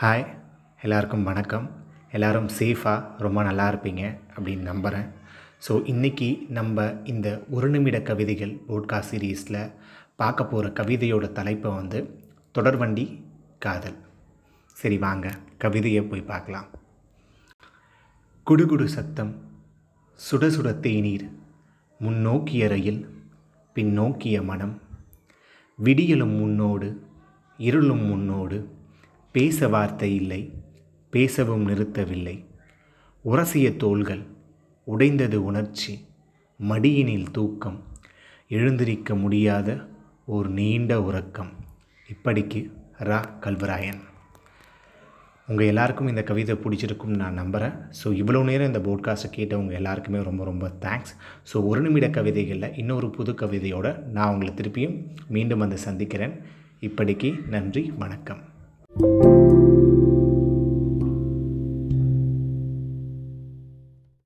Hi எல்லாருக்கும் வணக்கம். எல்லோரும் சேஃபாக ரொம்ப நல்லா இருப்பீங்க அப்படின்னு நம்புகிறேன் ஸோ இன்றைக்கி நம்ம இந்த ஒரு நிமிட கவிதைகள் போட்காஸ்ட் சீரீஸில் பார்க்க போகிற கவிதையோட தலைப்பை வந்து தொடர்வண்டி காதல். சரி வாங்க கவிதையை போய் பார்க்கலாம். குடுகுடு சத்தம் சுட சுட தேநீர் முன்னோக்கிய ரயில் பின்னோக்கிய மனம் விடியலும் முன்னோடு இருளும் முன்னோடு பேச வார்த்தை இல்லை பேசவும் நிறுத்தவில்லை. உரசிய தோள்கள் உடைந்தது உணர்ச்சி மடியினில் தூக்கம் எழுந்திருக்க முடியாத ஒரு நீண்ட உறக்கம். இப்படிக்கு ரா கல்வராயன். உங்கள் எல்லாருக்கும் இந்த கவிதை பிடிச்சிருக்கும்னு நான் நம்புகிறேன் ஸோ இவ்வளோ நேரம் இந்த போட்காஸ்ட்டை கேட்டவங்க எல்லாருக்குமே ரொம்ப ரொம்ப தேங்க்ஸ் ஸோ ஒரு நிமிட கவிதைகளில் இன்னொரு புது கவிதையோடு நான் உங்களை திருப்பியும் மீண்டும் வந்து சந்திக்கிறேன். இப்படிக்கு நன்றி வணக்கம்.